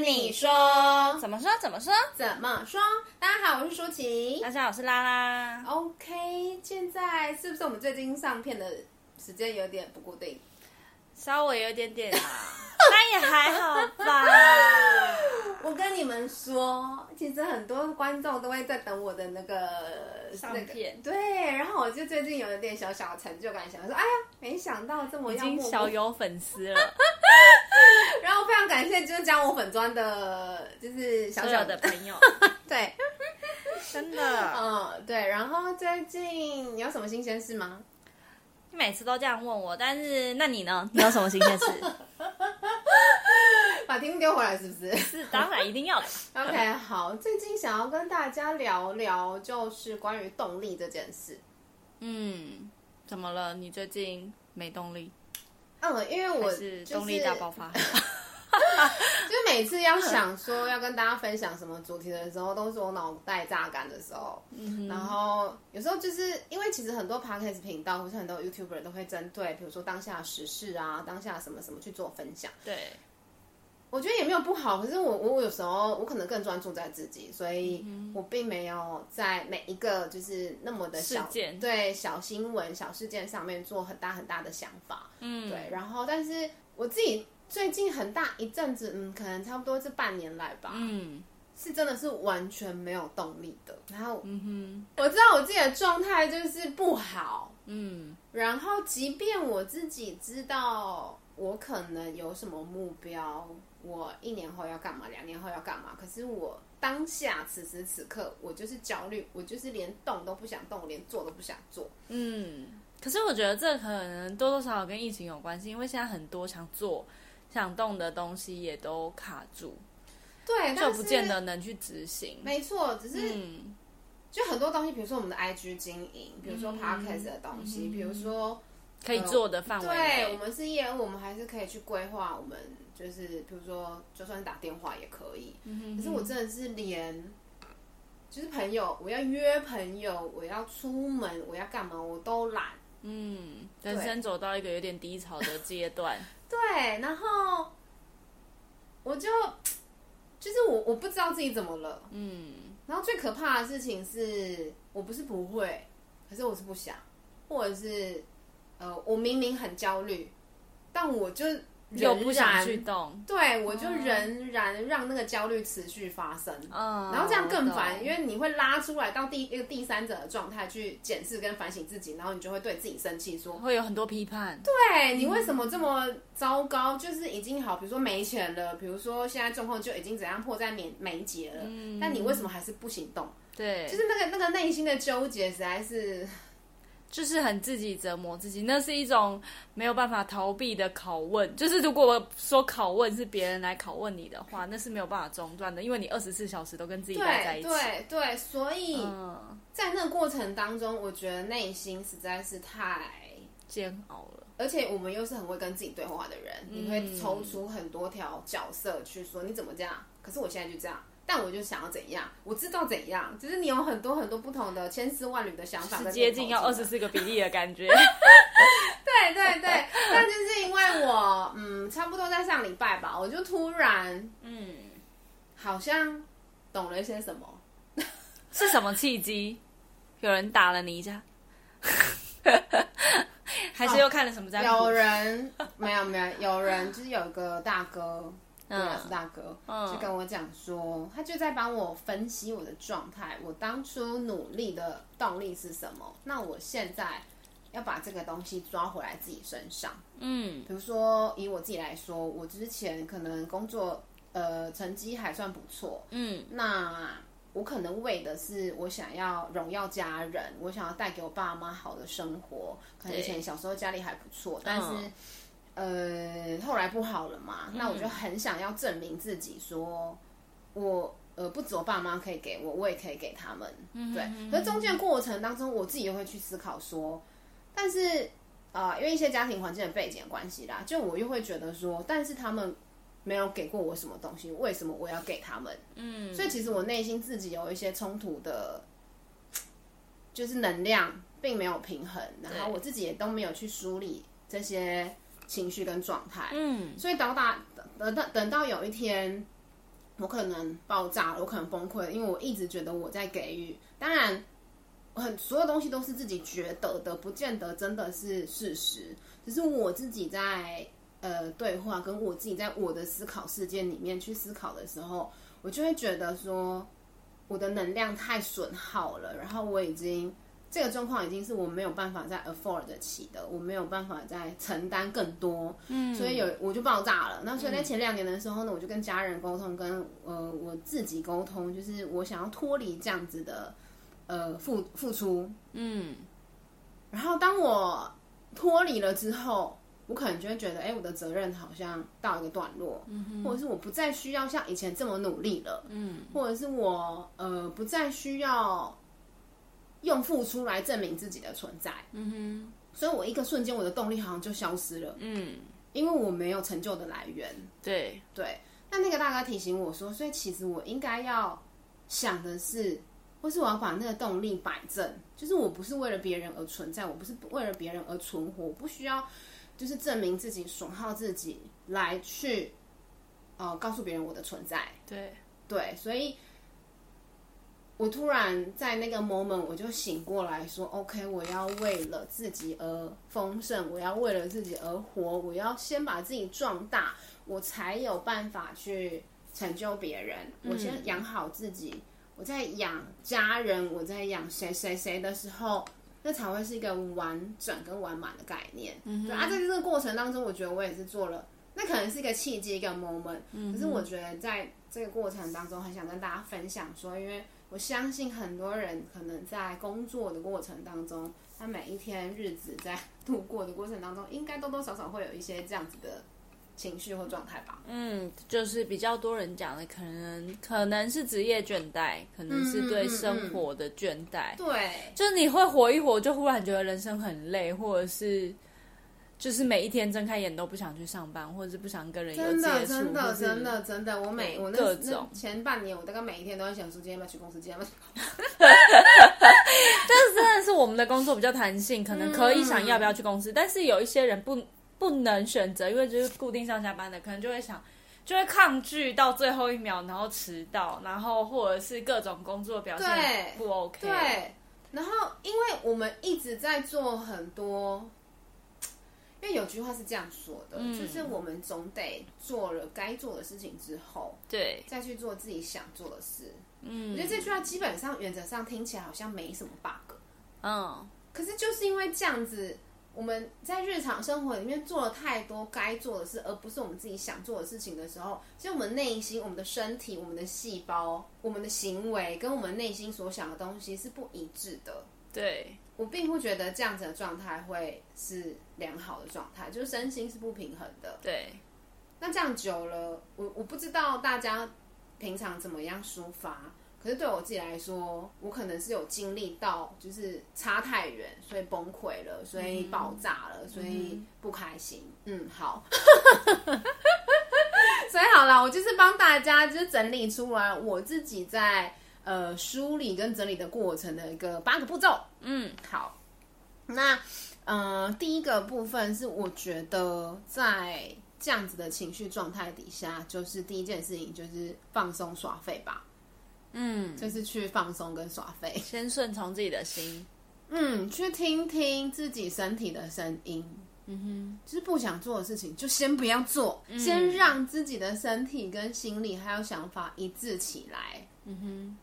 跟你说，怎么说？怎么说？怎么说？大家好，我是舒淇。大家好，我是拉拉。OK，现在是不是我们最近上片的时间有点不固定？稍微有点点啊，那也还好吧。我跟你们说，其实很多观众都会在等我的那个上片，那个。对，然后我就最近有一点小小的成就感，想说，哎呀，没想到这么样，已经小有粉丝了。然后非常感谢，就是加我粉砖的，就是小小的朋友。对，真的，嗯，对。然后最近你有什么新鲜事吗？你每次都这样问我，但是那你呢？你有什么新鲜事？把题目丢回来是不是？是，当然一定要的。OK，好，最近想要跟大家聊聊，就是关于动力这件事。嗯，怎么了？你最近没动力？嗯，因为我是动力大爆发，就每次要想说要跟大家分享什么主题的时候，都是我脑袋榨干的时候。嗯，然后有时候就是因为其实很多 podcast 频道或是很多 YouTuber 都会针对，比如说当下时事啊，当下什么什么去做分享。对，我觉得也没有不好，可是我我有时候我可能更专注在自己，所以我并没有在每一个就是那么的小事件，对小新闻、小事件上面做很大很大的想法。嗯，对，然后但是我自己最近很大一阵子，嗯，可能差不多是半年来吧，嗯，是真的是完全没有动力的。然后，嗯哼，我知道我自己的状态就是不好，嗯，然后即便我自己知道我可能有什么目标，我一年后要干嘛，两年后要干嘛，可是我当下此时此刻，我就是焦虑，我就是连动都不想动，连做都不想做，嗯。可是我觉得这可能多多少少跟疫情有关系，因为现在很多想做、想动的东西也都卡住，对，就不见得能去执行。没错，只是、嗯、就很多东西，比如说我们的 IG 经营，比如说 Podcast 的东西，嗯、比如说可以做的范围、呃，对，我们是业务，我们还是可以去规划。我们就是比如说，就算打电话也可以。嗯、可是我真的是连就是朋友，我要约朋友，我要出门，我要干嘛，我都懒。嗯，人生走到一个有点低潮的阶段。对，然后我就就是我我不知道自己怎么了。嗯，然后最可怕的事情是我不是不会，可是我是不想，或者是呃，我明明很焦虑，但我就。又不想去动，对，我就仍然让那个焦虑持续发生，嗯，然后这样更烦，因为你会拉出来到第一个第三者的状态去检视跟反省自己，然后你就会对自己生气，说会有很多批判，对，你为什么这么糟糕？就是已经好，比如说没钱了，比如说现在状况就已经怎样迫在眉眉睫了，嗯，但你为什么还是不行动？对，就是那个那个内心的纠结实在是。就是很自己折磨自己，那是一种没有办法逃避的拷问。就是如果我说拷问是别人来拷问你的话，那是没有办法中断的，因为你二十四小时都跟自己待在一起。对对对，所以在那个过程当中，我觉得内心实在是太煎熬了。而且我们又是很会跟自己对话的人，嗯、你会抽出很多条角色去说你怎么这样，可是我现在就这样。但我就想要怎样，我知道怎样，就是你有很多很多不同的千丝万缕的想法，是接近要二十四个比例的感觉。对对对，但就是因为我，嗯，差不多在上礼拜吧，我就突然，嗯，好像懂了一些什么，是什么契机？有人打了你一下，还是又看了什么？有人没有没有，有人就是有一个大哥。对，是大哥，嗯、就跟我讲说，他就在帮我分析我的状态，我当初努力的动力是什么？那我现在要把这个东西抓回来自己身上。嗯，比如说以我自己来说，我之前可能工作呃成绩还算不错，嗯，那我可能为的是我想要荣耀家人，我想要带给我爸妈好的生活，可能以前小时候家里还不错，但是。嗯呃，后来不好了嘛，那我就很想要证明自己说，说我呃不止我爸妈可以给我，我也可以给他们。对，可是中间过程当中，我自己也会去思考说，但是啊、呃，因为一些家庭环境的背景的关系啦，就我又会觉得说，但是他们没有给过我什么东西，为什么我要给他们？嗯，所以其实我内心自己有一些冲突的，就是能量并没有平衡，然后我自己也都没有去梳理这些。情绪跟状态，嗯，所以等到等到等到有一天，我可能爆炸了，我可能崩溃了，因为我一直觉得我在给予。当然，很所有东西都是自己觉得的，不见得真的是事实。只是我自己在呃对话，跟我自己在我的思考事件里面去思考的时候，我就会觉得说，我的能量太损耗了，然后我已经。这个状况已经是我没有办法再 afford 得起的，我没有办法再承担更多，嗯，所以有我就爆炸了。那所以在前两年的时候呢，我就跟家人沟通，跟呃我自己沟通，就是我想要脱离这样子的呃付付出，嗯。然后当我脱离了之后，我可能就会觉得，哎，我的责任好像到一个段落，或者是我不再需要像以前这么努力了，嗯，或者是我呃不再需要。用付出来证明自己的存在，嗯哼，所以我一个瞬间我的动力好像就消失了，嗯，因为我没有成就的来源，对。对。那那个大哥提醒我说，所以其实我应该要想的是，或是我要把那个动力摆正，就是我不是为了别人而存在，我不是为了别人而存活，我不需要就是证明自己、损耗自己来去，呃，告诉别人我的存在，对。对，所以。我突然在那个 moment，我就醒过来说：“OK，我要为了自己而丰盛，我要为了自己而活，我要先把自己壮大，我才有办法去成就别人。我先养好自己，我在养家人，我在养谁谁谁的时候，那才会是一个完整跟完满的概念。嗯、对啊，在这个过程当中，我觉得我也是做了，那可能是一个契机，一个 moment。可是我觉得在这个过程当中，很想跟大家分享说，因为。我相信很多人可能在工作的过程当中，他每一天日子在度过的过程当中，应该多多少少会有一些这样子的情绪或状态吧。嗯，就是比较多人讲的，可能可能是职业倦怠，可能是对生活的倦怠。嗯嗯嗯、对，就是你会活一活，就忽然觉得人生很累，或者是。就是每一天睁开眼都不想去上班，或者是不想跟人有接触。真的，真的，真的，真的，我每我那各种那前半年，我大概每一天都在想说，今天要不要去公司，今天要不要去公司。但是真的是我们的工作比较弹性，可能可以想要不要去公司，嗯、但是有一些人不不能选择，因为就是固定上下班的，可能就会想，就会抗拒到最后一秒，然后迟到，然后或者是各种工作表现不 OK。对，对，然后因为我们一直在做很多。因为有句话是这样说的，嗯、就是我们总得做了该做的事情之后，对，再去做自己想做的事。嗯，我觉得这句话基本上原则上听起来好像没什么 bug。嗯，可是就是因为这样子，我们在日常生活里面做了太多该做的事，而不是我们自己想做的事情的时候，其实我们内心、我们的身体、我们的细胞、我们的行为，跟我们内心所想的东西是不一致的。对。我并不觉得这样子的状态会是良好的状态，就是身心是不平衡的。对，那这样久了，我我不知道大家平常怎么样抒发，可是对我自己来说，我可能是有经历到，就是差太远，所以崩溃了，所以爆炸了，嗯、所以不开心。嗯，嗯，好，所以好了，我就是帮大家就是整理出来我自己在。呃，梳理跟整理的过程的一个八个步骤。嗯，好。那呃，第一个部分是我觉得在这样子的情绪状态底下，就是第一件事情就是放松耍废吧。嗯，就是去放松跟耍废，先顺从自己的心。嗯，去听听自己身体的声音。嗯哼，就是不想做的事情就先不要做，嗯、先让自己的身体跟心理还有想法一致起来。嗯哼。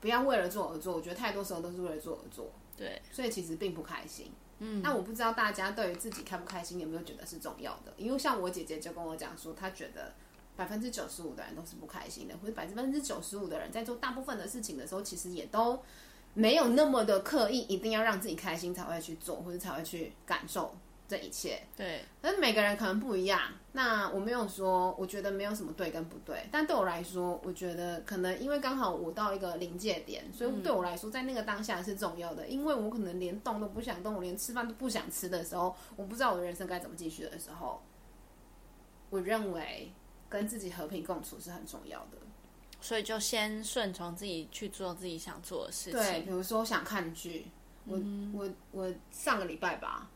不要为了做而做，我觉得太多时候都是为了做而做，对，所以其实并不开心。嗯，那我不知道大家对于自己开不开心有没有觉得是重要的？因为像我姐姐就跟我讲说，她觉得百分之九十五的人都是不开心的，或者百分之九十五的人在做大部分的事情的时候，其实也都没有那么的刻意，一定要让自己开心才会去做，或者才会去感受。这一切对，可是每个人可能不一样。那我没有说，我觉得没有什么对跟不对。但对我来说，我觉得可能因为刚好我到一个临界点，所以对我来说，在那个当下是重要的。因为我可能连动都不想动，我连吃饭都不想吃的时候，我不知道我的人生该怎么继续的时候，我认为跟自己和平共处是很重要的。所以就先顺从自己去做自己想做的事情。对，比如说我想看剧，我、嗯、我我上个礼拜吧。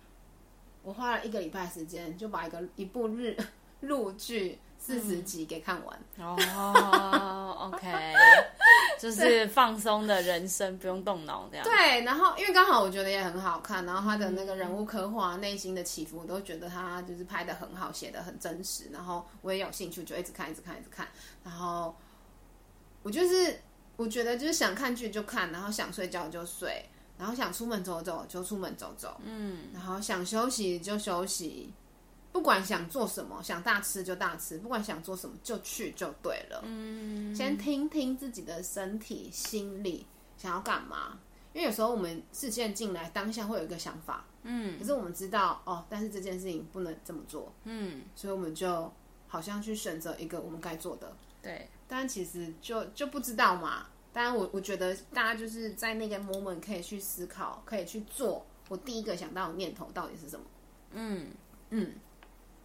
我花了一个礼拜时间，就把一个一部日陆剧四十集给看完。哦，OK，就是放松的人生，不用动脑这样。对，然后因为刚好我觉得也很好看，然后他的那个人物刻画、内心的起伏，我都觉得他就是拍的很好，写的很真实。然后我也有兴趣，就一直看，一直看，一直看。然后我就是我觉得就是想看剧就看，然后想睡觉就睡，然后想出门走走就出门走走，嗯，然后想休息就休息。不管想做什么，想大吃就大吃；不管想做什么，就去就对了。嗯，先听听自己的身体、心理想要干嘛。因为有时候我们事件进来，当下会有一个想法，嗯，可是我们知道哦，但是这件事情不能这么做，嗯，所以我们就好像去选择一个我们该做的，对。但其实就就不知道嘛。当然，我我觉得大家就是在那个 moment 可以去思考，可以去做。我第一个想到的念头到底是什么？嗯嗯。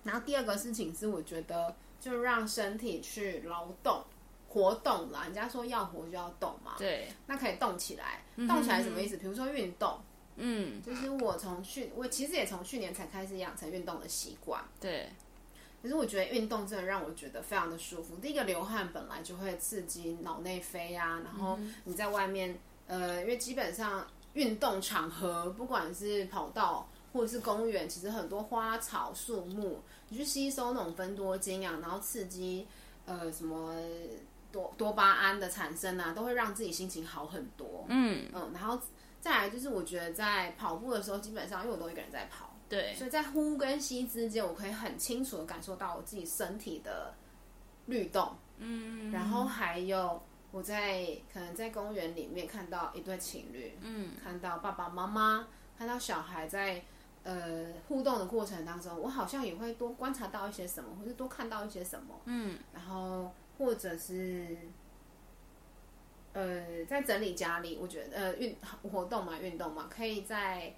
然后第二个事情是，我觉得就让身体去劳动、活动啦。人家说要活就要动嘛，对，那可以动起来。动起来什么意思？比如说运动，嗯，就是我从去，我其实也从去年才开始养成运动的习惯，对。可是我觉得运动真的让我觉得非常的舒服。第一个流汗本来就会刺激脑内啡啊，然后你在外面，呃，因为基本上运动场合，不管是跑道或者是公园，其实很多花草树木。你去吸收那种分多精啊，然后刺激呃什么多多巴胺的产生啊，都会让自己心情好很多。嗯嗯，然后再来就是我觉得在跑步的时候，基本上因为我都一个人在跑，对，所以在呼跟吸之间，我可以很清楚的感受到我自己身体的律动。嗯，然后还有我在可能在公园里面看到一对情侣，嗯，看到爸爸妈妈，看到小孩在。呃，互动的过程当中，我好像也会多观察到一些什么，或者多看到一些什么。嗯，然后或者是呃，在整理家里，我觉得呃运活动嘛，运动嘛，可以在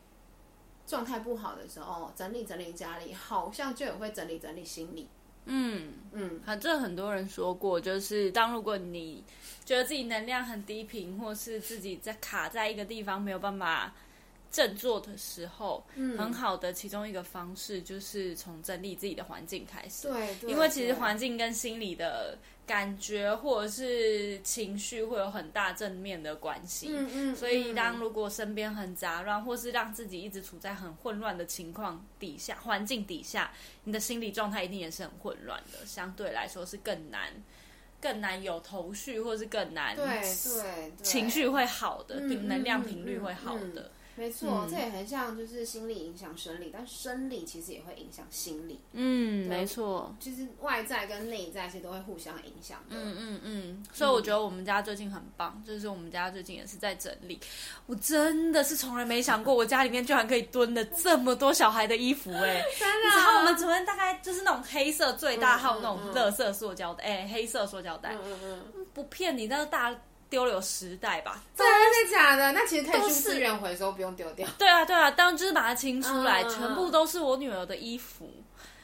状态不好的时候整理整理家里，好像就也会整理整理心理。嗯嗯，反正很多人说过，就是当如果你觉得自己能量很低频，或是自己在卡在一个地方没有办法。振作的时候，嗯，很好的其中一个方式就是从整理自己的环境开始。对，对，因为其实环境跟心理的感觉或者是情绪会有很大正面的关系。嗯嗯。所以，当如果身边很杂乱，或是让自己一直处在很混乱的情况底下，环境底下，你的心理状态一定也是很混乱的。相对来说是更难，更难有头绪，或是更难对对情绪会好的，能量频率会好的。没错，嗯、这也很像，就是心理影响生理，但生理其实也会影响心理。嗯，没错，其实外在跟内在其实都会互相影响的。嗯嗯嗯，所以我觉得我们家最近很棒，就是我们家最近也是在整理。我真的是从来没想过，我家里面居然可以蹲了这么多小孩的衣服哎、欸！真的，然后我们昨天大概就是那种黑色最大号那种乐色塑胶袋，哎、欸，黑色塑胶袋。嗯嗯嗯，不骗你，那个大。丢了有十袋吧？真的假的？那其实可以去资源回收，不用丢掉。对啊，对啊，当然就是把它清出来，嗯、全部都是我女儿的衣服，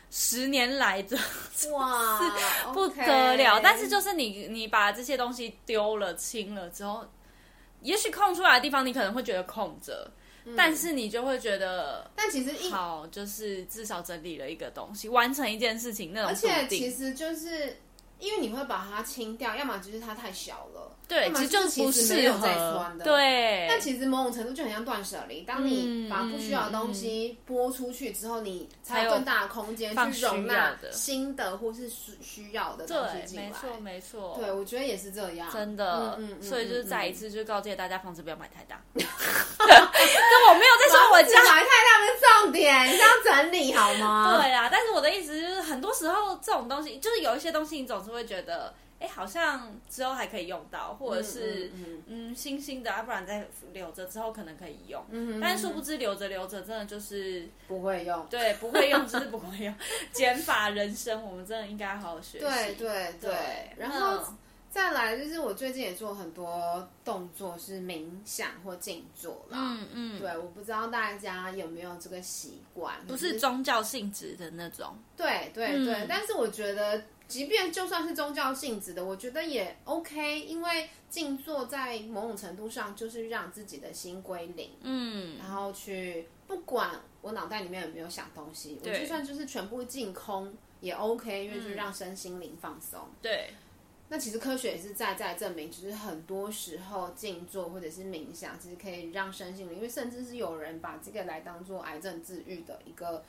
十年来的哇，不得了。但是就是你，你把这些东西丢了、清了之后，也许空出来的地方你可能会觉得空着，嗯、但是你就会觉得，但其实一好，就是至少整理了一个东西，完成一件事情那种。而且其实就是。因为你会把它清掉，要么就是它太小了，对，其实就不适合。对，但其实某种程度就很像断舍离。当你把不需要的东西拨出去之后，你才有更大的空间去容纳新的或是需需要的东西进来。没错，没错。对，我觉得也是这样，真的。嗯嗯所以就是再一次就告诫大家，房子不要买太大。跟我没有在说我家买太大的重点，是要整理好吗？对啊，但是我的意思就是，很多时候这种东西，就是有一些东西，你总是会觉得，哎，好像之后还可以用到，或者是嗯，嗯，新新的，啊不然再留着之后可能可以用。嗯，但是殊不知留着留着，真的就是不会用。对，不会用就是不会用。减法人生，我们真的应该好好学习。对对对，然后。再来就是我最近也做很多动作，是冥想或静坐啦。嗯嗯，对，我不知道大家有没有这个习惯，不是宗教性质的那种。对对对，嗯、但是我觉得，即便就算是宗教性质的，我觉得也 OK，因为静坐在某种程度上就是让自己的心归零。嗯，然后去不管我脑袋里面有没有想东西，我就算就是全部净空。也 OK，因为就是让身心灵放松。对。那其实科学也是在在证明，就是很多时候静坐或者是冥想，其实可以让身心灵，因为甚至是有人把这个来当做癌症治愈的一个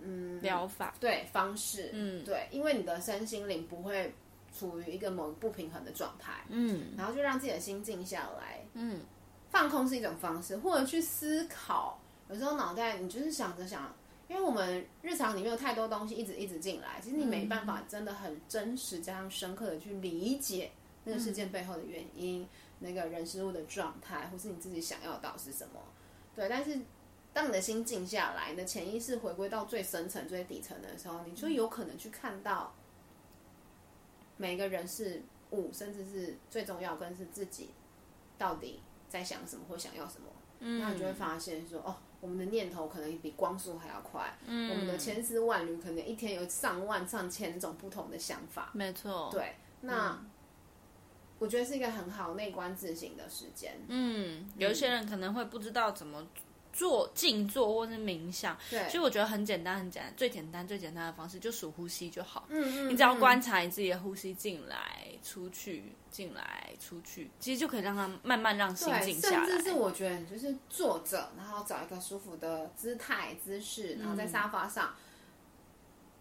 嗯疗法，对方式，嗯，对，因为你的身心灵不会处于一个某不平衡的状态，嗯，然后就让自己的心静下来，嗯，放空是一种方式，或者去思考，有时候脑袋你就是想着想。因为我们日常里面有太多东西一直一直进来，其实你没办法真的很真实加上深刻的去理解那个事件背后的原因，嗯、那个人事物的状态，或是你自己想要到是什么。对，但是当你的心静下来，你的潜意识回归到最深层、最底层的时候，你就有可能去看到每个人事物，甚至是最重要跟是自己到底在想什么或想要什么。嗯，那你就会发现说，哦。我们的念头可能比光速还要快，嗯，我们的千丝万缕，可能一天有上万上千种不同的想法。没错，对，那、嗯、我觉得是一个很好内观自省的时间。嗯，有一些人可能会不知道怎么。做静坐或是冥想，对，其实我觉得很简单，很简单，最简单最简单的方式就数呼吸就好。嗯嗯，你只要观察你自己的呼吸进来、出去、进来、出去，其实就可以让它慢慢让心静下来。甚至是我觉得，你就是坐着，然后找一个舒服的姿态姿势，然后在沙发上，嗯、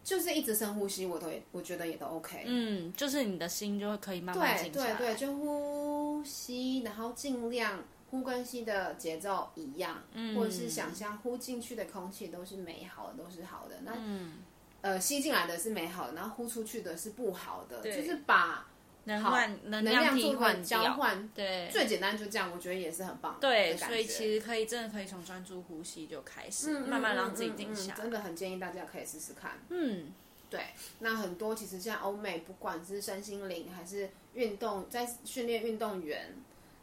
就是一直深呼吸，我都也我觉得也都 OK。嗯，就是你的心就会可以慢慢静下来。对对对，就呼吸，然后尽量。呼跟吸的节奏一样，嗯，或者是想象呼进去的空气都是美好的，都是好的。那，嗯、呃，吸进来的是美好的，然后呼出去的是不好的，就是把能换能量替换交换。对，最简单就这样，我觉得也是很棒。对，所以其实可以真的可以从专注呼吸就开始，嗯、慢慢让自己定下。真的很建议大家可以试试看。嗯，对。那很多其实像欧美，不管是身心灵还是运动，在训练运动员。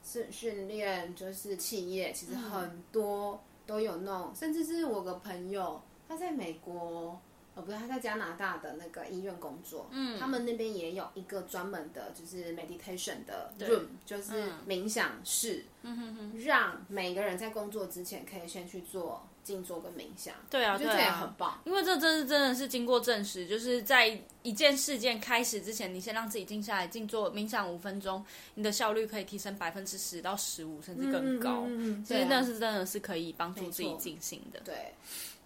是训练，就是企业，其实很多都有弄，嗯、甚至是我个朋友，他在美国，哦不对，他在加拿大的那个医院工作，嗯，他们那边也有一个专门的，就是 meditation 的 room，就是冥想室，嗯让每个人在工作之前可以先去做。静坐跟冥想，对啊，我觉得这也很棒，因为这真是真的是经过证实，就是在一件事件开始之前，你先让自己静下来，静坐冥想五分钟，你的效率可以提升百分之十到十五，甚至更高。嗯嗯、其实那是真的是可以帮助自己进行的。对，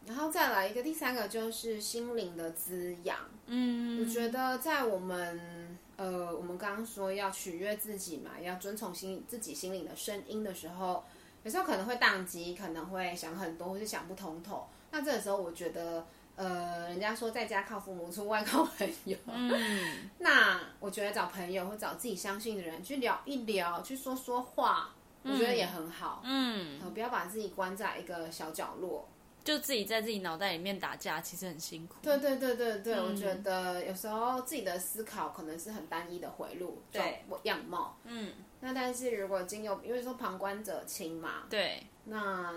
然后再来一个第三个就是心灵的滋养。嗯，我觉得在我们呃，我们刚刚说要取悦自己嘛，要遵从心自己心灵的声音的时候。有时候可能会宕机，可能会想很多，或是想不通透。那这个时候，我觉得，呃，人家说在家靠父母，出外靠朋友。嗯。那我觉得找朋友或找自己相信的人去聊一聊，去说说话，我觉得也很好。嗯。不要把自己关在一个小角落，就自己在自己脑袋里面打架，其实很辛苦。对对对对对，嗯、我觉得有时候自己的思考可能是很单一的回路，对，样貌。嗯。那但是如果经由，因为说旁观者清嘛，对，那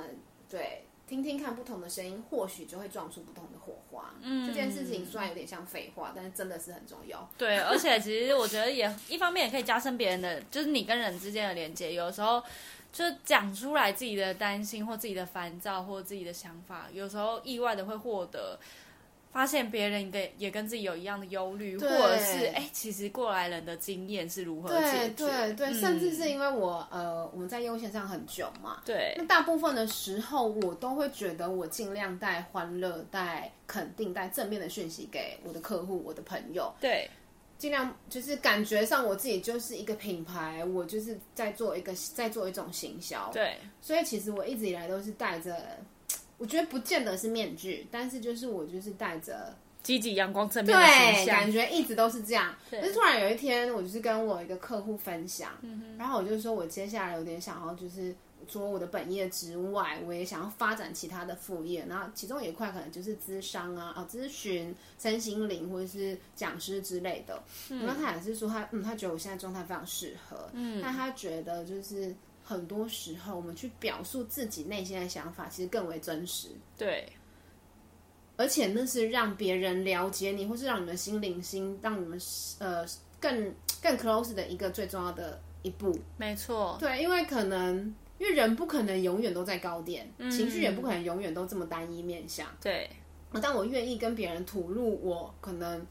对，听听看不同的声音，或许就会撞出不同的火花。嗯，这件事情虽然有点像废话，但是真的是很重要。对，而且其实我觉得也一方面也可以加深别人的，就是你跟人之间的连接。有时候就讲出来自己的担心或自己的烦躁或自己的想法，有时候意外的会获得。发现别人跟也跟自己有一样的忧虑，或者是哎，其实过来人的经验是如何解决？对对对，嗯、甚至是因为我呃，我们在业务线上很久嘛，对，那大部分的时候我都会觉得我尽量带欢乐、带肯定、带正面的讯息给我的客户、我的朋友，对，尽量就是感觉上我自己就是一个品牌，我就是在做一个在做一种行销，对，所以其实我一直以来都是带着。我觉得不见得是面具，但是就是我就是带着积极阳光正面的形象，对，感觉一直都是这样。但是突然有一天，我就是跟我一个客户分享，嗯、然后我就说我接下来有点想要，就是除了我的本业之外，我也想要发展其他的副业。然后其中有一块可能就是咨商啊、啊咨询、身心灵或者是讲师之类的。嗯、然后他也是说他嗯，他觉得我现在状态非常适合，嗯，但他觉得就是。很多时候，我们去表述自己内心的想法，其实更为真实。对，而且那是让别人了解你，或是让你们心灵心，让你们呃更更 close 的一个最重要的一步。没错，对，因为可能因为人不可能永远都在高点，嗯、情绪也不可能永远都这么单一面向。对，但我愿意跟别人吐露我可能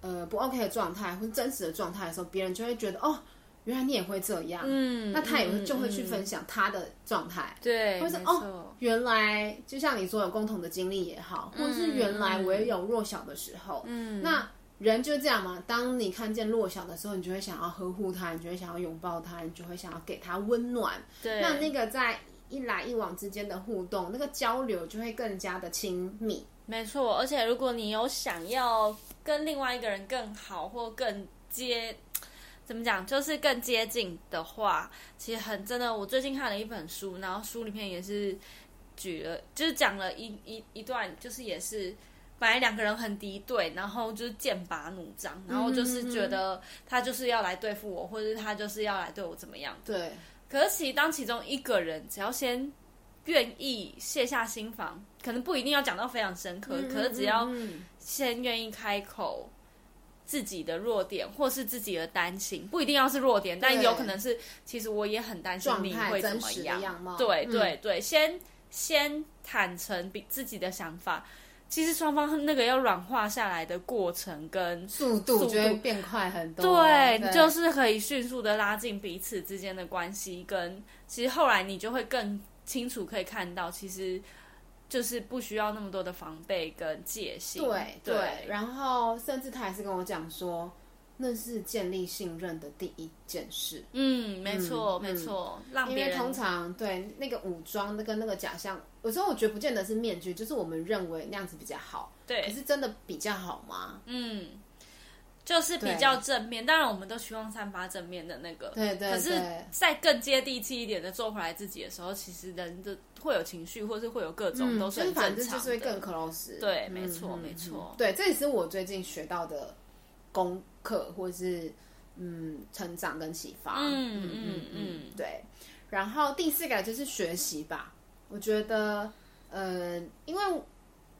呃不 OK 的状态或者真实的状态的时候，别人就会觉得哦，原来你也会这样，嗯，那他也会就会去分享他的状态，对，或者哦，原来就像你说有共同的经历也好，或者是原来我也有弱小的时候，嗯，那人就这样嘛。当你看见弱小的时候，你就会想要呵护他，你就会想要拥抱他，你就会想要给他温暖，对，那那个在一来一往之间的互动，那个交流就会更加的亲密。没错，而且如果你有想要跟另外一个人更好或更接，怎么讲，就是更接近的话，其实很真的。我最近看了一本书，然后书里面也是举了，就是讲了一一一段，就是也是本来两个人很敌对，然后就是剑拔弩张，然后就是觉得他就是要来对付我，或者是他就是要来对我怎么样。对。可是其实当其中一个人只要先愿意卸下心防。可能不一定要讲到非常深刻，嗯、可是只要先愿意开口自己的弱点，或是自己的担心，不一定要是弱点，但有可能是其实我也很担心你会怎么样。对对对，先先坦诚比自己的想法，其实双方那个要软化下来的过程跟速度就会变快很多。对，对就是可以迅速的拉近彼此之间的关系，跟其实后来你就会更清楚可以看到，其实。就是不需要那么多的防备跟戒心，对对，对，然后甚至他还是跟我讲说，那是建立信任的第一件事。嗯，没错，嗯、没错，因为通常对那个武装那个那个假象，有时候我觉得不见得是面具，就是我们认为那样子比较好，对，可是真的比较好吗？嗯。就是比较正面，当然我们都希望散发正面的那个。对对。可是，在更接地气一点的做回来自己的时候，其实人的会有情绪，或是会有各种，都是很正常的。就是、就是会更 close。对，没错，没错。对，这也是我最近学到的功课，或是嗯，成长跟启发。嗯嗯嗯嗯，对。然后第四个就是学习吧，我觉得，呃，因为。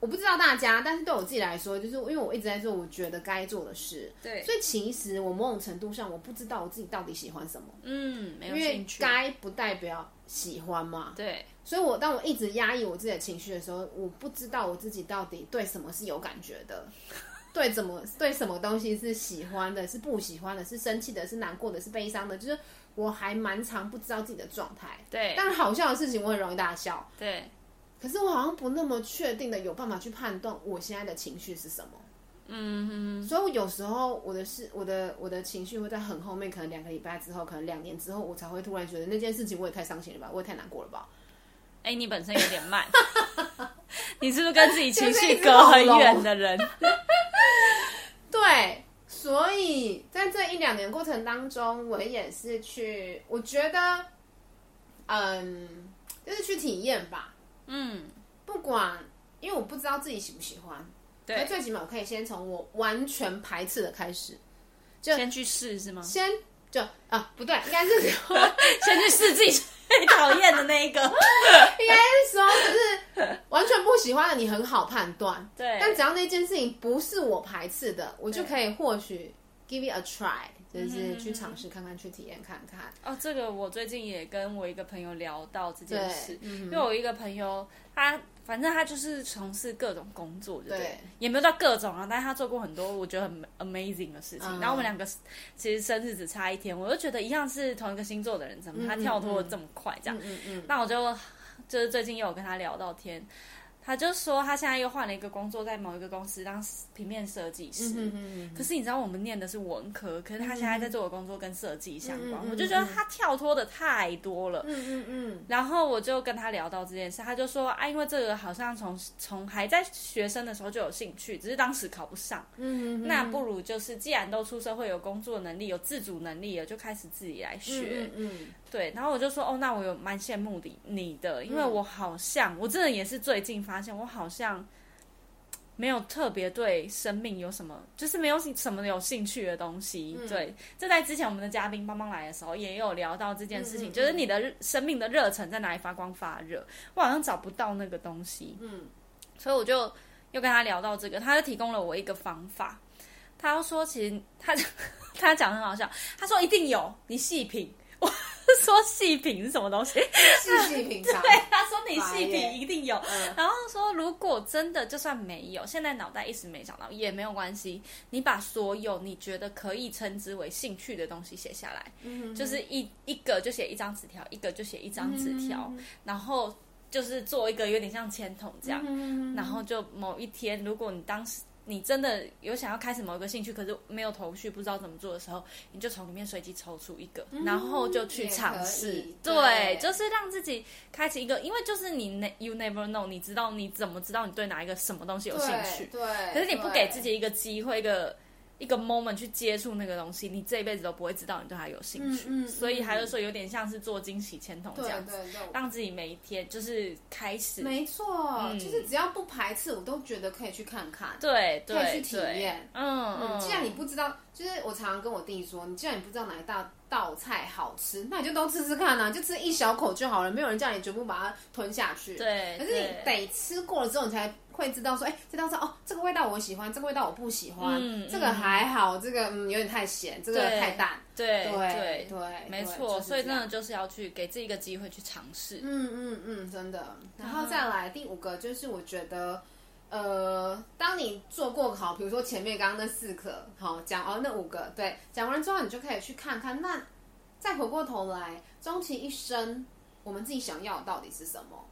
我不知道大家，但是对我自己来说，就是因为我一直在做我觉得该做的事，对，所以其实我某种程度上我不知道我自己到底喜欢什么，嗯，没有兴趣，因为该不代表喜欢嘛，对，所以我当我一直压抑我自己的情绪的时候，我不知道我自己到底对什么是有感觉的，对怎么对什么东西是喜欢的，是不喜欢的，是生气的，是难过的，是悲伤的，就是我还蛮常不知道自己的状态，对，但好笑的事情我很容易大笑，对。可是我好像不那么确定的有办法去判断我现在的情绪是什么，嗯哼，所以我有时候我的事，我的我的情绪会在很后面，可能两个礼拜之后，可能两年之后，我才会突然觉得那件事情我也太伤心了吧，我也太难过了吧。哎、欸，你本身有点慢，你是不是跟自己情绪隔很远的人？对，所以在这一两年过程当中，我也是去，我觉得，嗯，就是去体验吧。嗯，不管，因为我不知道自己喜不喜欢，对，最起码我可以先从我完全排斥的开始，就先去试是吗？先就啊，不对，应该是 先去试自己最讨厌的那一个，应该是说就是完全不喜欢的，你很好判断，对，但只要那件事情不是我排斥的，我就可以或许 give it a try。就是去尝试看看，去体验看看。哦，这个我最近也跟我一个朋友聊到这件事，嗯、因为我一个朋友，他反正他就是从事各种工作，对，对，也没有到各种啊，但是他做过很多我觉得很 amazing 的事情。嗯、然后我们两个其实生日只差一天，我就觉得一样是同一个星座的人，怎么他跳脱的这么快？这样，嗯嗯，嗯，嗯，那我就就是最近又有跟他聊到天。他就说，他现在又换了一个工作，在某一个公司当平面设计师。可是你知道，我们念的是文科，可是他现在在做的工作跟设计相关。我就觉得他跳脱的太多了。嗯嗯嗯。然后我就跟他聊到这件事，他就说啊，因为这个好像从从还在学生的时候就有兴趣，只是当时考不上。嗯嗯。那不如就是，既然都出社会，有工作能力，有自主能力了，就开始自己来学。嗯嗯。对，然后我就说，哦，那我有蛮羡慕的你的，因为我好像我真的也是最近发现，我好像没有特别对生命有什么，就是没有什么有兴趣的东西。嗯、对，这在之前我们的嘉宾帮忙来的时候，也有聊到这件事情，嗯、就是你的生命的热忱在哪里发光发热，我好像找不到那个东西。嗯，所以我就又跟他聊到这个，他就提供了我一个方法，他说其实他 他讲得很好笑，他说一定有，你细品。我 说细品是什么东西？细细品尝。对，他说你细品一定有。嗯、然后说，如果真的就算没有，现在脑袋一时没想到也没有关系。你把所有你觉得可以称之为兴趣的东西写下来，嗯、就是一一个就写一张纸条，一个就写一张纸条，嗯、然后就是做一个有点像签筒这样。嗯、然后就某一天，如果你当时。你真的有想要开始某一个兴趣，可是没有头绪，不知道怎么做的时候，你就从里面随机抽出一个，嗯、然后就去尝试。对，对就是让自己开启一个，因为就是你 you never know，你知道你怎么知道你对哪一个什么东西有兴趣？对。对可是你不给自己一个机会，一个。一个 moment 去接触那个东西，你这一辈子都不会知道你对它有兴趣，嗯嗯、所以还是说有点像是做惊喜签筒这样子，让自己每一天就是开始。没错，嗯、就是只要不排斥，我都觉得可以去看看，对，对可以去体验。嗯嗯，既然你不知道，就是我常常跟我弟说，你既然你不知道哪一道道菜好吃，那你就都吃吃看啊，就吃一小口就好了，没有人叫你全部把它吞下去。对，可是你得吃过了之后，你才。会知道说，哎，这道菜哦，这个味道我喜欢，这个味道我不喜欢，嗯、这个还好，这个嗯有点太咸，这个太淡，对对对对，没错，就是、所以真的就是要去给自己一个机会去尝试，嗯嗯嗯，真的。然后再来第五个就是我觉得，呃，当你做过好，比如说前面刚刚那四个好讲哦，那五个对讲完之后，你就可以去看看，那再回过头来，终其一生，我们自己想要的到底是什么？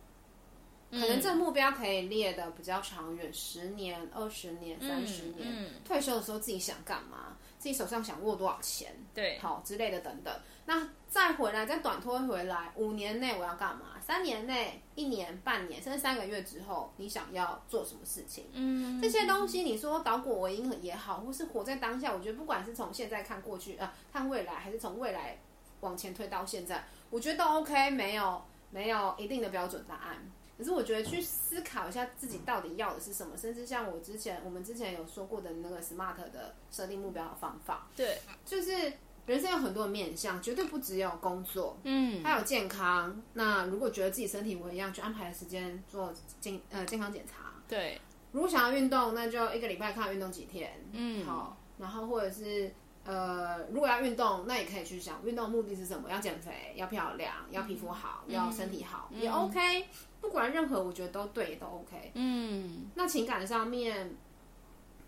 可能这个目标可以列的比较长远，十年、二十年、三十年。嗯嗯、退休的时候自己想干嘛？自己手上想握多少钱？对，好之类的等等。那再回来，再短拖回来，五年内我要干嘛？三年内、一年、半年，甚至三个月之后，你想要做什么事情？嗯，这些东西你说导果为因也好，或是活在当下，我觉得不管是从现在看过去，呃，看未来，还是从未来往前推到现在，我觉得都 OK，没有没有一定的标准答案。可是我觉得去思考一下自己到底要的是什么，甚至像我之前我们之前有说过的那个 SMART 的设定目标的方法，对，就是人生有很多的面向，绝对不只有工作，嗯，还有健康。那如果觉得自己身体不一样，去安排时间做健呃健康检查，对。如果想要运动，那就一个礼拜看运动几天，嗯，好。然后或者是呃，如果要运动，那也可以去想运动目的是什么？要减肥，要漂亮，要皮肤好，嗯、要身体好，嗯、也 OK。不管任何，我觉得都对，都 OK。嗯，那情感上面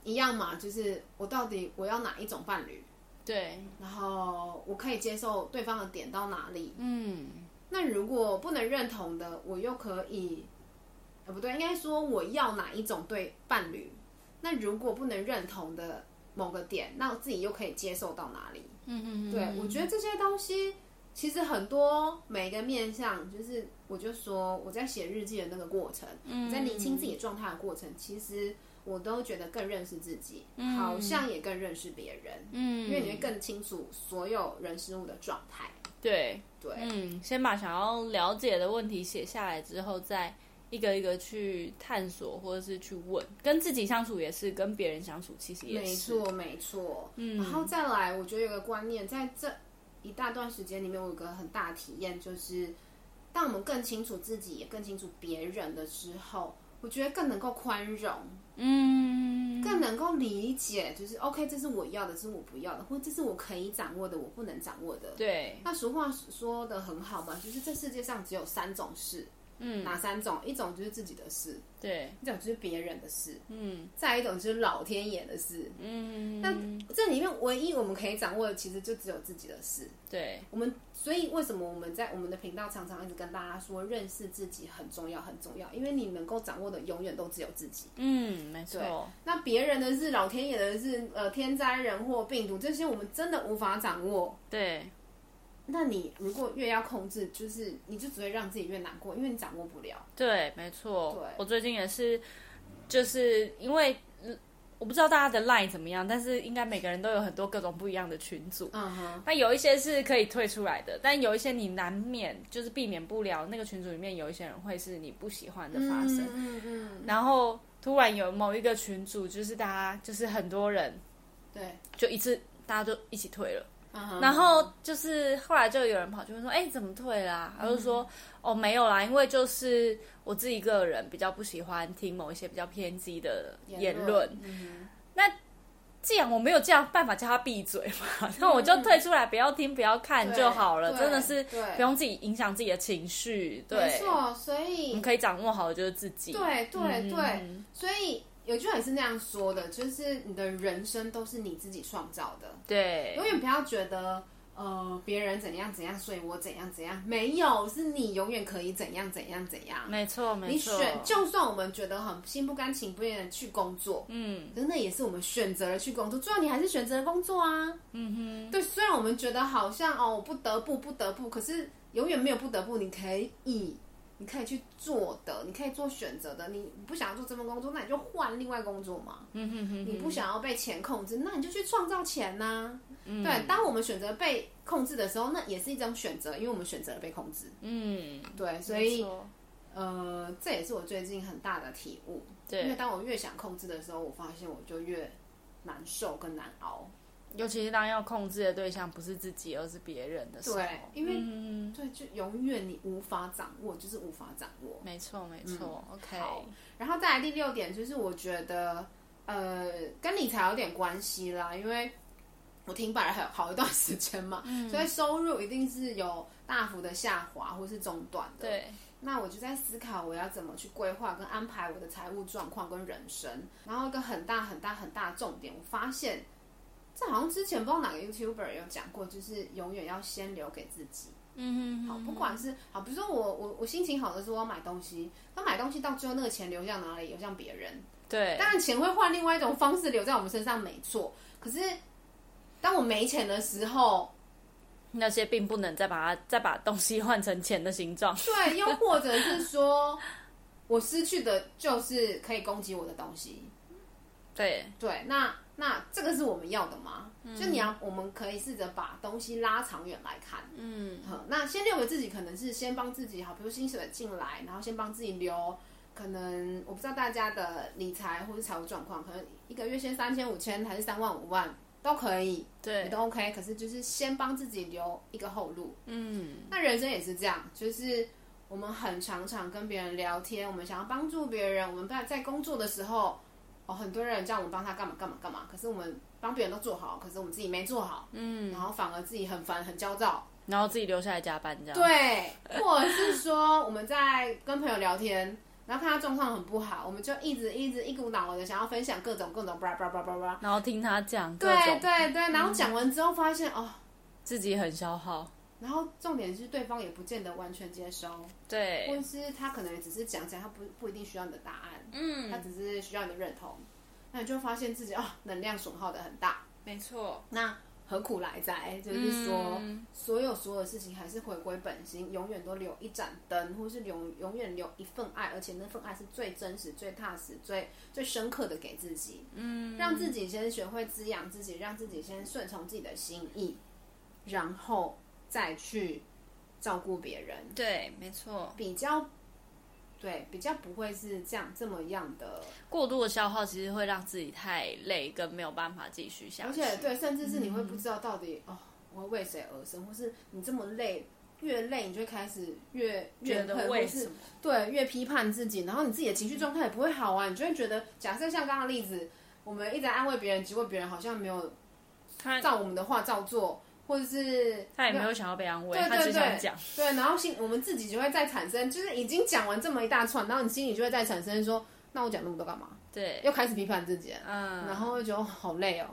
一样嘛，就是我到底我要哪一种伴侣？对，然后我可以接受对方的点到哪里？嗯，那如果不能认同的，我又可以，呃，不对，应该说我要哪一种对伴侣？那如果不能认同的某个点，那我自己又可以接受到哪里？嗯嗯嗯，对，我觉得这些东西。其实很多每一个面向，就是我就说我在写日记的那个过程，嗯、在理清自己状态的过程，其实我都觉得更认识自己，嗯、好像也更认识别人，嗯，因为你会更清楚所有人事物的状态。对对，对嗯，先把想要了解的问题写下来之后，再一个一个去探索或者是去问，跟自己相处也是，跟别人相处其实也是，没错没错。嗯，然后再来，我觉得有个观念在这。一大段时间里面，我有个很大的体验，就是当我们更清楚自己，也更清楚别人的时候，我觉得更能够宽容，嗯，更能够理解，就是 OK，这是我要的，这是我不要的，或者这是我可以掌握的，我不能掌握的。对，那俗话说的很好嘛，就是这世界上只有三种事。嗯，哪三种？一种就是自己的事，对；一种就是别人的事，嗯；再一种就是老天爷的事，嗯。那这里面唯一我们可以掌握的，其实就只有自己的事。对，我们所以为什么我们在我们的频道常常一直跟大家说，认识自己很重要，很重要，因为你能够掌握的永远都只有自己。嗯，没错。那别人的事，老天爷的事，呃，天灾人祸、病毒这些，我们真的无法掌握。对。那你如果越要控制，就是你就只会让自己越难过，因为你掌握不了。对，没错。对，我最近也是，就是因为我不知道大家的 line 怎么样，但是应该每个人都有很多各种不一样的群组。嗯哼。那有一些是可以退出来的，但有一些你难免就是避免不了那个群组里面有一些人会是你不喜欢的发生。嗯嗯，嗯。然后突然有某一个群组，就是大家就是很多人，对，就一次大家就一起退了。然后就是后来就有人跑去问说：“哎，怎么退啦？”他就说：“哦，没有啦，因为就是我自己个人比较不喜欢听某一些比较偏激的言论。”那既然我没有这样办法叫他闭嘴嘛，那我就退出来，不要听，不要看就好了。真的是不用自己影响自己的情绪。对，没错。所以你可以掌握好的就是自己。对对对，所以有句话也是那样说的，就是你的人生都是你自己创造的。对，永远不要觉得。呃，别人怎样怎样，所以我怎样怎样，没有，是你永远可以怎样怎样怎样。没错，没错。你选，就算我们觉得很心不甘情不愿的去工作，嗯，可是那也是我们选择了去工作，最后你还是选择了工作啊。嗯哼，对，虽然我们觉得好像哦，我不得不不得不，可是永远没有不得不，你可以。你可以去做的，你可以做选择的。你不想要做这份工作，那你就换另外工作嘛。嗯哼哼。你不想要被钱控制，那你就去创造钱呐、啊。嗯。对，当我们选择被控制的时候，那也是一种选择，因为我们选择了被控制。嗯，对，所以，呃，这也是我最近很大的体悟。对，因为当我越想控制的时候，我发现我就越难受跟难熬。尤其是当要控制的对象不是自己，而是别人的时候，对，因为、嗯、对，就永远你无法掌握，就是无法掌握。没错，没错。嗯、OK，然后再来第六点，就是我觉得，呃，跟理财有点关系啦，因为我停摆了好一段 时间嘛，嗯、所以收入一定是有大幅的下滑或是中断的。对，那我就在思考我要怎么去规划跟安排我的财务状况跟人生。然后一个很大很大很大的重点，我发现。这好像之前不知道哪个 YouTuber 有讲过，就是永远要先留给自己。嗯哼，好，不管是好，比如说我我我心情好的时候我要买东西，那买东西到最后那个钱流向哪里？流向别人。对，当然钱会换另外一种方式留在我们身上，没错。可是当我没钱的时候，那些并不能再把它再把东西换成钱的形状。对，又或者是说我失去的就是可以攻击我的东西。对对，那。那这个是我们要的吗？嗯、就你要，我们可以试着把东西拉长远来看。嗯，好，那先留给自己，可能是先帮自己好，比如薪水进来，然后先帮自己留。可能我不知道大家的理财或是财务状况，可能一个月先三千五千，还是三万五万都可以，对，都 OK。可是就是先帮自己留一个后路。嗯，那人生也是这样，就是我们很常常跟别人聊天，我们想要帮助别人，我们在在工作的时候。哦，很多人叫我们帮他干嘛干嘛干嘛，可是我们帮别人都做好，可是我们自己没做好，嗯，然后反而自己很烦很焦躁，然后自己留下来加班这样。对，或者是说我们在跟朋友聊天，然后看他状况很不好，我们就一直一直一股脑的想要分享各种各种叭叭叭叭叭，然后听他讲，对对对，然后讲完之后发现、嗯、哦，自己很消耗。然后重点是对方也不见得完全接收，对，或者是他可能只是讲讲，他不不一定需要你的答案，嗯，他只是需要你的认同，那你就会发现自己哦，能量损耗的很大，没错。那何苦来哉？就是说，嗯、所有所有事情还是回归本心，永远都留一盏灯，或是永永远留一份爱，而且那份爱是最真实、最踏实、最最深刻的给自己，嗯，让自己先学会滋养自己，让自己先顺从自己的心意，然后。再去照顾别人，对，没错，比较对，比较不会是这样这么样的过度的消耗，其实会让自己太累，跟没有办法继续下去。而且，对，甚至是你会不知道到底、嗯、哦，我会为谁而生，或是你这么累，越累你就会开始越越恨，或是对越批判自己，然后你自己的情绪状态也不会好啊，你就会觉得，假设像刚刚例子，我们一直在安慰别人，结果别人好像没有照我们的话照做。或者是他也没有想要被安慰，对对对，他只想讲。对，然后心我们自己就会再产生，就是已经讲完这么一大串，然后你心里就会再产生说，那我讲那么多干嘛？对，又开始批判自己，嗯，然后就觉得好累哦，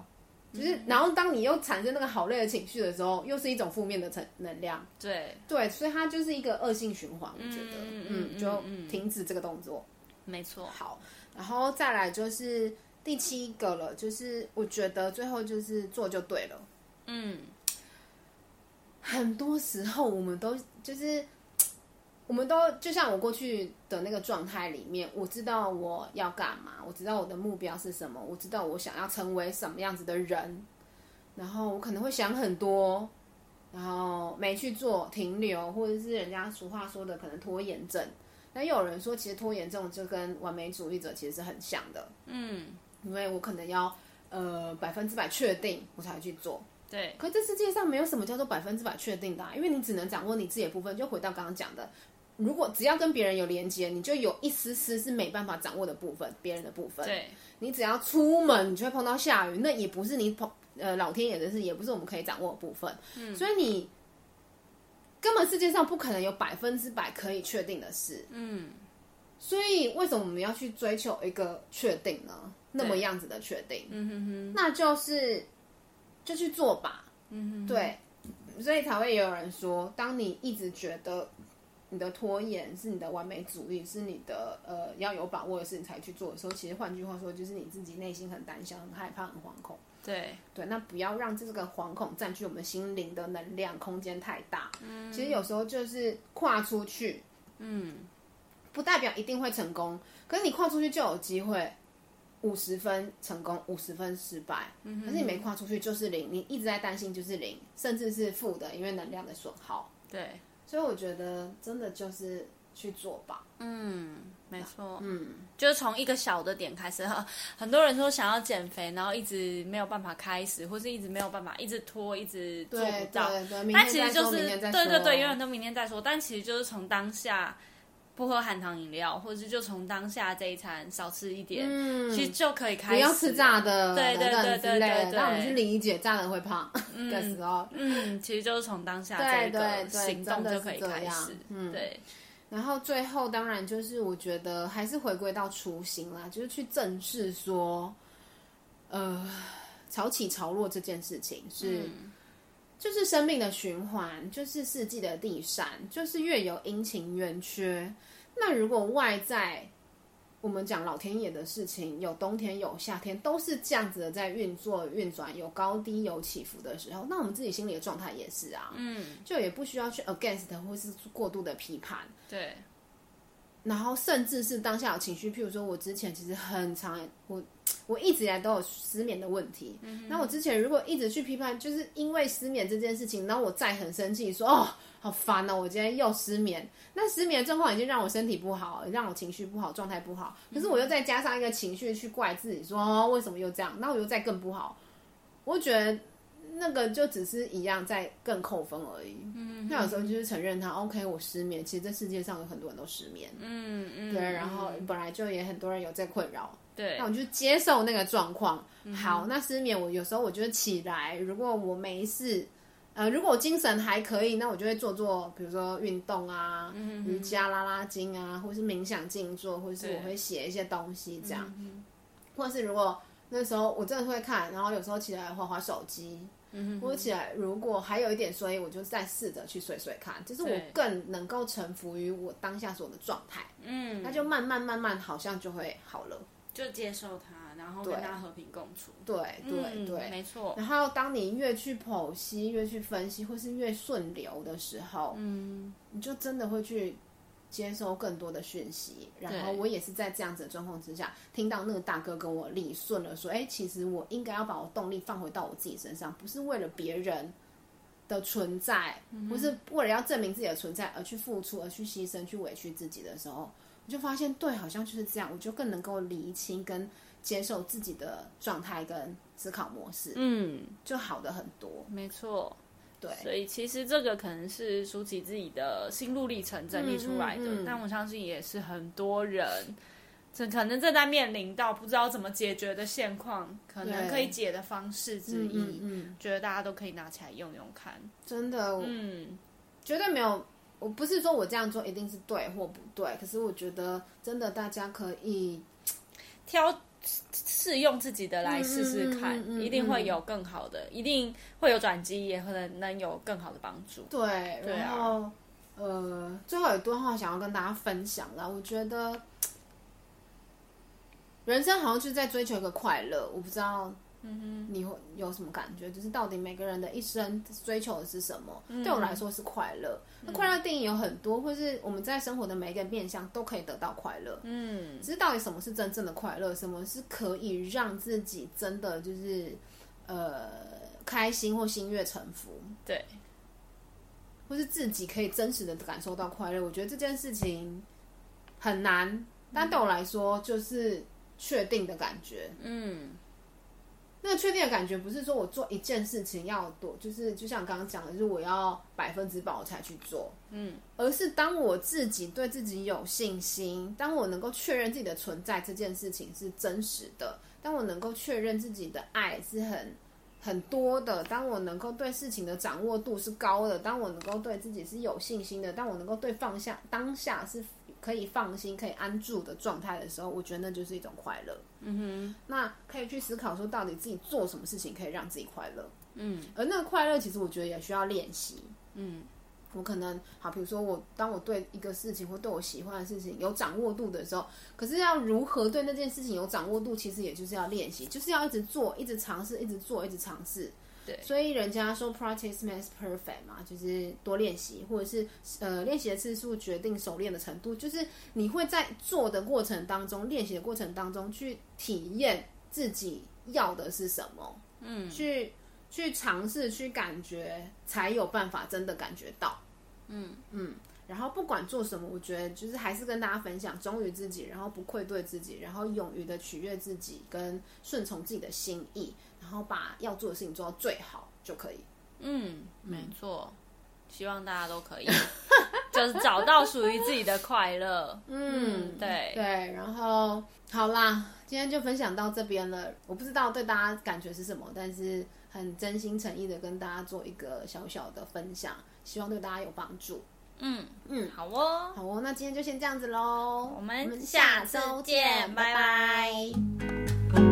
就是，然后当你又产生那个好累的情绪的时候，又是一种负面的能能量，对对，所以它就是一个恶性循环，我觉得，嗯，就停止这个动作，没错。好，然后再来就是第七个了，就是我觉得最后就是做就对了，嗯。很多时候，我们都就是，我们都就像我过去的那个状态里面，我知道我要干嘛，我知道我的目标是什么，我知道我想要成为什么样子的人，然后我可能会想很多，然后没去做，停留，或者是人家俗话说的可能拖延症。那又有人说，其实拖延症就跟完美主义者其实是很像的，嗯，因为我可能要呃百分之百确定，我才去做。对，可这世界上没有什么叫做百分之百确定的啊，因为你只能掌握你自己的部分。就回到刚刚讲的，如果只要跟别人有连接，你就有一丝丝是没办法掌握的部分，别人的部分。对，你只要出门，你就会碰到下雨，那也不是你碰呃老天爷的事，也不是我们可以掌握的部分。嗯，所以你根本世界上不可能有百分之百可以确定的事。嗯，所以为什么我们要去追求一个确定呢？那么样子的确定，嗯哼哼，那就是就去做吧。嗯哼，对。所以才会有人说，当你一直觉得你的拖延是你的完美主义，是你的呃要有把握的事情才去做的时候，其实换句话说，就是你自己内心很胆小、很害怕、很惶恐。对对，那不要让这个惶恐占据我们心灵的能量空间太大。嗯，其实有时候就是跨出去，嗯，不代表一定会成功，可是你跨出去就有机会。五十分成功，五十分失败。嗯，可是你没跨出去就是零，你一直在担心就是零，甚至是负的，因为能量的损耗。对，所以我觉得真的就是去做吧。嗯，没错。嗯，就是从一个小的点开始。很多人说想要减肥，然后一直没有办法开始，或是一直没有办法，一直拖，一直做不到。对对对，但其实就是对对对，永远都明天再说。但其实就是从当下。不喝含糖饮料，或者是就从当下这一餐少吃一点，嗯，其实就可以开始。不要吃炸的，对对对对对对。让我们去理解炸的会胖 的时候，嗯，其实就是从当下这个行动就可以开始，嗯，对。然后最后当然就是我觉得还是回归到初心啦，就是去正视说，呃，潮起潮落这件事情是。嗯就是生命的循环，就是四季的递嬗，就是月有阴晴圆缺。那如果外在，我们讲老天爷的事情，有冬天有夏天，都是这样子的在运作运转，有高低有起伏的时候，那我们自己心里的状态也是啊，嗯，就也不需要去 against 或是过度的批判，对。然后甚至是当下有情绪，譬如说我之前其实很常我。我一直以来都有失眠的问题。嗯，那我之前如果一直去批判，就是因为失眠这件事情，然后我再很生气，说哦，好烦哦，我今天又失眠。那失眠的状况已经让我身体不好，让我情绪不好，状态不好。可是我又再加上一个情绪去怪自己，说哦，为什么又这样？那我又再更不好。我觉得那个就只是一样在更扣分而已。嗯，那有时候就是承认他，OK，我失眠。其实这世界上有很多人都失眠。嗯嗯，对。然后本来就也很多人有这困扰。对，那我就接受那个状况。嗯、好，那失眠，我有时候我就起来，如果我没事，呃，如果我精神还可以，那我就会做做，比如说运动啊，嗯、瑜伽、拉拉筋啊，或是冥想静坐，或是我会写一些东西这样。或是如果那时候我真的会看，然后有时候起来滑滑手机，嗯，或起来如果还有一点睡，我就再试着去睡睡看，就是我更能够臣服于我当下所有的状态。嗯，那就慢慢慢慢好像就会好了。就接受它，然后跟它和平共处。对对、嗯、对，对，没错。然后当你越去剖析、越去分析，或是越顺流的时候，嗯，你就真的会去接收更多的讯息。然后我也是在这样子的状况之下，听到那个大哥跟我理顺了，说：“哎，其实我应该要把我动力放回到我自己身上，不是为了别人的存在，嗯、不是为了要证明自己的存在而去付出、而去牺牲、去委屈自己的时候。”我就发现，对，好像就是这样，我就更能够理清跟接受自己的状态跟思考模式，嗯，就好的很多。没错，对，所以其实这个可能是舒淇自己的心路历程整理出来的，嗯嗯嗯，但我相信也是很多人，这可能正在面临到不知道怎么解决的现况，可能可以解的方式之一，嗯，觉得大家都可以拿起来用用看，真的，嗯，绝对没有。我不是说我这样做一定是对或不对，可是我觉得真的大家可以挑试用自己的来试试看，一定会有更好的，一定会有转机，也可能能有更好的帮助。对，然后呃，最后有一段话想要跟大家分享啦，我觉得人生好像就在追求一个快乐，我不知道。嗯哼，你会有什么感觉？就是到底每个人的一生追求的是什么？嗯、对我来说是快乐。那快乐定义有很多，或是我们在生活的每一个面向都可以得到快乐。嗯，只是到底什么是真正的快乐？什么是可以让自己真的就是呃开心或心悦诚服？对，或是自己可以真实的感受到快乐？我觉得这件事情很难，但对我来说就是确定的感觉。嗯。那个确定的感觉不是说我做一件事情要多，就是就像刚刚讲的，就是我要百分之百我才去做，嗯，而是当我自己对自己有信心，当我能够确认自己的存在这件事情是真实的，当我能够确认自己的爱是很很多的，当我能够对事情的掌握度是高的，当我能够对自己是有信心的，当我能够对放下当下是。可以放心、可以安住的状态的时候，我觉得那就是一种快乐。嗯哼，那可以去思考说，到底自己做什么事情可以让自己快乐？嗯，而那个快乐，其实我觉得也需要练习。嗯，我可能好，比如说我当我对一个事情或对我喜欢的事情有掌握度的时候，可是要如何对那件事情有掌握度，其实也就是要练习，就是要一直做、一直尝试、一直做、一直尝试。对，所以人家说 practice makes perfect 嘛，就是多练习，或者是呃练习的次数决定熟练的程度，就是你会在做的过程当中，练习的过程当中去体验自己要的是什么，嗯，去去尝试去感觉，才有办法真的感觉到，嗯嗯。然后不管做什么，我觉得就是还是跟大家分享，忠于自己，然后不愧对自己，然后勇于的取悦自己，跟顺从自己的心意。然后把要做的事情做到最好就可以。嗯，没错，希望大家都可以，就是找到属于自己的快乐。嗯，对对。然后好啦，今天就分享到这边了。我不知道对大家感觉是什么，但是很真心诚意的跟大家做一个小小的分享，希望对大家有帮助。嗯嗯，好哦，好哦。那今天就先这样子喽，我们下周见，拜拜。拜拜。